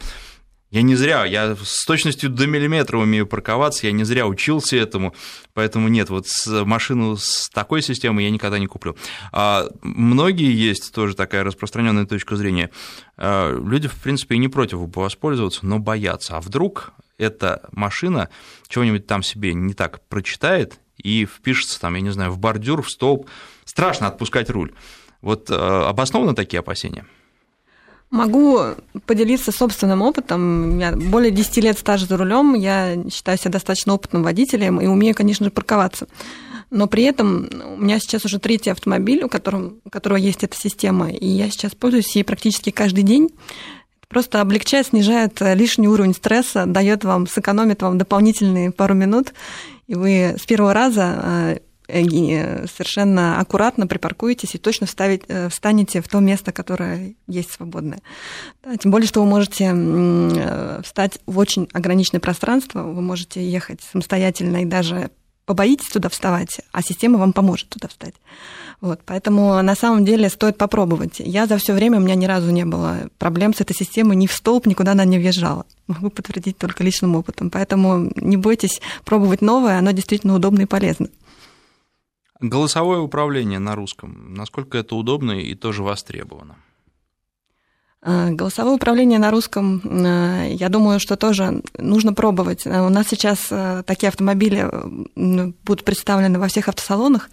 я не зря, я с точностью до миллиметра умею парковаться, я не зря учился этому, поэтому нет, вот машину с такой системой я никогда не куплю. А многие есть тоже такая распространенная точка зрения. А, люди, в принципе, и не против воспользоваться, но боятся. А вдруг эта машина чего-нибудь там себе не так прочитает и впишется там, я не знаю, в бордюр, в столб. Страшно отпускать руль. Вот а, обоснованы такие опасения? Могу поделиться собственным опытом. У меня более 10 лет стажа за рулем. Я считаю себя достаточно опытным водителем и умею, конечно же, парковаться. Но при этом у меня сейчас уже третий автомобиль, у которого, у которого есть эта система, и я сейчас пользуюсь ей практически каждый день. Просто облегчает, снижает лишний уровень стресса, дает вам, сэкономит вам дополнительные пару минут, и вы с первого раза Э, совершенно аккуратно припаркуетесь и точно вставить, э, встанете в то место, которое есть свободное. Тем более, что вы можете э, встать в очень ограниченное пространство, вы можете ехать самостоятельно и даже побоитесь туда вставать, а система вам поможет туда встать. Вот, поэтому на самом деле стоит попробовать. Я за все время, у меня ни разу не было проблем с этой системой, ни в столб, никуда она не въезжала. Могу подтвердить только личным опытом. Поэтому не бойтесь пробовать новое, оно действительно удобно и полезно. Голосовое управление на русском, насколько это удобно и тоже востребовано? А, голосовое управление на русском, а, я думаю, что тоже нужно пробовать. А, у нас сейчас такие автомобили будут представлены во всех автосалонах,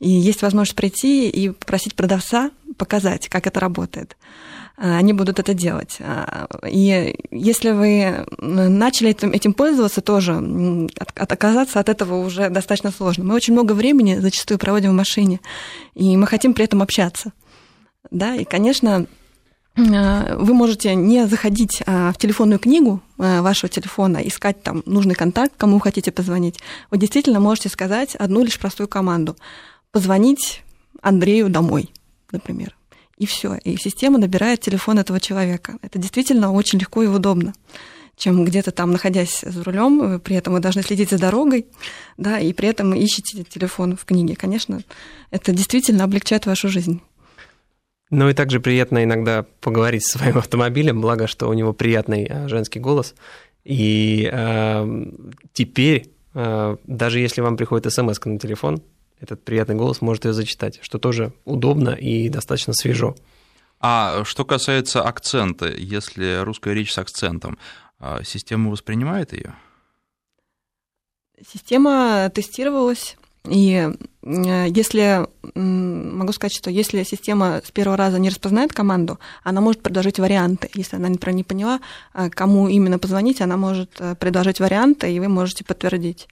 и есть возможность прийти и попросить продавца показать, как это работает. Э, они будут это делать. Э, и если вы начали этим, этим пользоваться, тоже от, отказаться от этого уже достаточно сложно. Мы очень много времени зачастую проводим в машине, и мы хотим при этом общаться. Да, и, конечно, э, вы можете не заходить в телефонную книгу вашего телефона, искать там нужный контакт, кому хотите позвонить. Вы действительно можете сказать одну лишь простую команду. Позвонить Андрею домой, например и все. И система набирает телефон этого человека. Это действительно очень легко и удобно чем где-то там, находясь за рулем, при этом вы должны следить за дорогой, да, и при этом ищете телефон в книге. Конечно, это действительно облегчает вашу жизнь. Ну и также приятно иногда поговорить с своим [LAUGHS] автомобилем, благо, что у него приятный а, женский голос. И э, теперь, э, даже если вам приходит смс на телефон, этот приятный голос может ее зачитать, что тоже удобно и достаточно свежо. А что касается акцента, если русская речь с акцентом, а, система воспринимает ее? Система тестировалась, и если, могу сказать, что если система с первого раза не распознает команду, она может предложить варианты. Если она не поняла, а, кому именно позвонить, она может э, предложить варианты, и вы можете подтвердить.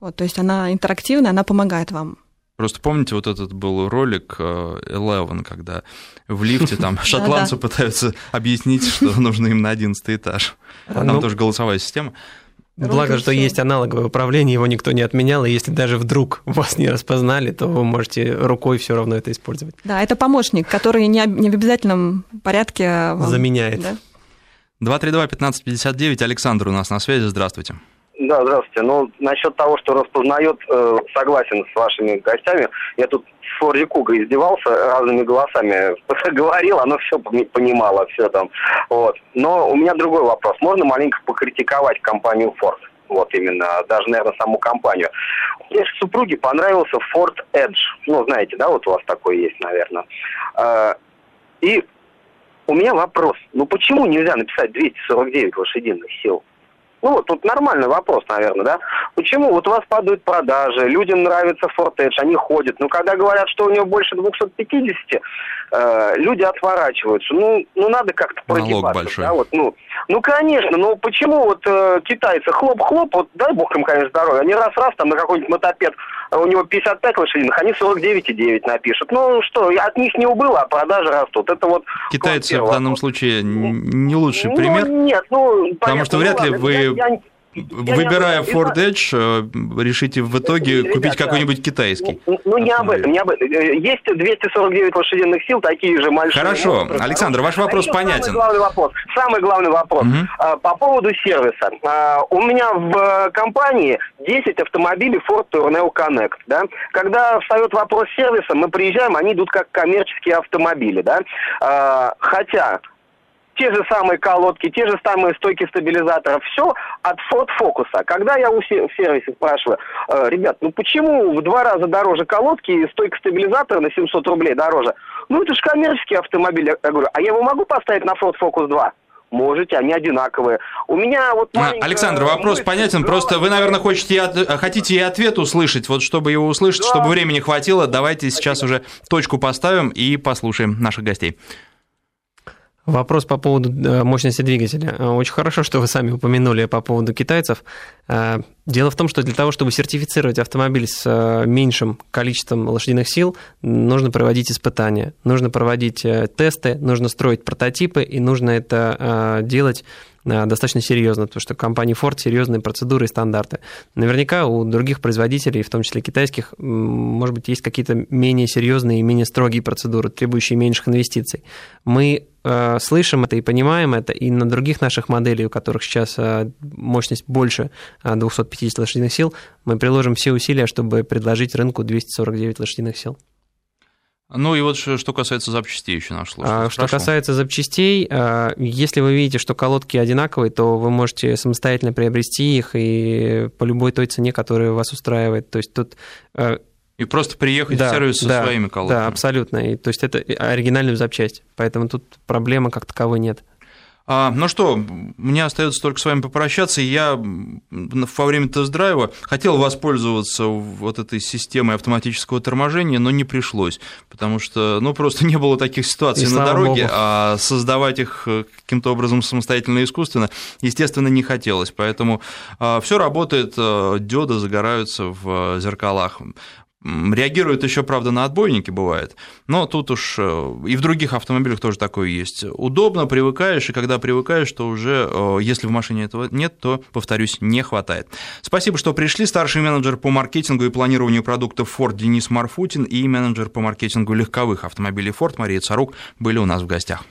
Вот, то есть она интерактивная, она помогает вам. Просто помните, вот этот был ролик э, Eleven, когда в лифте там [LAUGHS] шотландцы пытаются объяснить, что [LAUGHS] нужно им на одиннадцатый этаж. Там ну, тоже голосовая система. Благо, что есть аналоговое управление, его никто не отменял, и если даже вдруг [LAUGHS] вас не распознали, то вы можете рукой все равно это использовать. Да, это помощник, который не, в обязательном порядке вам... заменяет. Да? 232-1559, Александр у нас на связи, здравствуйте. Да, здравствуйте. Ну, насчет того, что распознает, э, согласен с вашими гостями. Я тут в Форде Куга издевался, разными голосами [LAUGHS] говорил, оно все понимало, все там. Вот. Но у меня другой вопрос. Можно маленько покритиковать компанию Ford? Вот именно, даже, наверное, саму компанию. Мне супруге понравился Ford Edge. Ну, знаете, да, вот у вас такой есть, наверное. Э, и у меня вопрос. Ну, почему нельзя написать 249 лошадиных сил? Ну, вот тут нормальный вопрос, наверное, да? Почему вот у вас падают продажи, людям нравится Edge, они ходят. Но когда говорят, что у него больше 250, э, люди отворачиваются. Ну, ну надо как-то прогибаться. большой. Да, вот, ну, ну, конечно, но почему вот э, китайцы хлоп-хлоп, вот дай бог им, конечно, здоровья, они раз-раз там на какой-нибудь мотопед, у него 55 лошадиных, они 49,9 напишут. Ну что, от них не убыло, а продажи растут. Это вот... Китайцы в данном случае не лучший ну, пример? Нет, ну... Потому что вряд ли вы... Я, я, Выбирая Ford Edge, э, решите в итоге купить какой-нибудь китайский. Ну, ну не об этом, не об этом. Э, есть 249 лошадиных сил, такие же большие. Хорошо. Монстры. Александр, ваш вопрос а понятен. Самый главный вопрос. Самый главный вопрос. Угу. По поводу сервиса. А, у меня в э, компании 10 автомобилей Ford Tourneo Connect. Да? Когда встает вопрос сервиса, мы приезжаем, они идут как коммерческие автомобили. Да? Хотя те же самые колодки, те же самые стойки стабилизаторов, все от Ford Focus. Когда я у сервисе спрашиваю, э, ребят, ну почему в два раза дороже колодки и стойка стабилизатора на 700 рублей дороже? Ну это же коммерческий автомобиль. Я говорю, а я его могу поставить на Ford Focus 2? Можете, они одинаковые. У меня вот а, Александр, вопрос понятен, просто вы, наверное, хотите, хотите и ответ услышать. Вот чтобы его услышать, да. чтобы времени хватило, давайте сейчас уже точку поставим и послушаем наших гостей. Вопрос по поводу э, мощности двигателя. Э, очень хорошо, что вы сами упомянули по поводу китайцев. Э, дело в том, что для того, чтобы сертифицировать автомобиль с меньшим количеством лошадиных сил, нужно проводить испытания, нужно проводить тесты, нужно строить прототипы, и нужно это делать достаточно серьезно, потому что компания Ford серьезные процедуры и стандарты. Наверняка у других производителей, в том числе китайских, может быть, есть какие-то менее серьезные и менее строгие процедуры, требующие меньших инвестиций. Мы Э, слышим это и понимаем это, и на других наших моделей, у которых сейчас э, мощность больше 250 э, лошадиных сил, мы приложим все усилия, чтобы предложить рынку 249 лошадиных сил. Ну и вот что касается запчастей еще наш слушатель. А, что касается запчастей, если вы видите, что колодки одинаковые, то вы можете самостоятельно приобрести их и по любой той цене, которая вас устраивает. То есть тут и просто приехать да, в сервис да, со своими колодками. Да, абсолютно. И, то есть это оригинальная запчасть, поэтому тут проблемы как таковой нет. А, ну что, мне остается только с вами попрощаться. Я во время тест-драйва хотел воспользоваться вот этой системой автоматического торможения, но не пришлось, потому что ну, просто не было таких ситуаций И на дороге, Богу. а создавать их э, каким-то образом самостоятельно и искусственно, естественно, не хотелось. Поэтому а, все работает, э, диоды загораются в зеркалах. Реагирует еще, правда, на отбойники бывает, но тут уж э, и в других автомобилях тоже такое есть. Удобно, привыкаешь, и когда привыкаешь, то уже, э, если в машине этого нет, то, повторюсь, не хватает. Спасибо, что пришли. Старший менеджер по маркетингу и планированию продуктов Ford Денис Марфутин и менеджер по маркетингу легковых автомобилей Ford Мария Царук были у нас в гостях.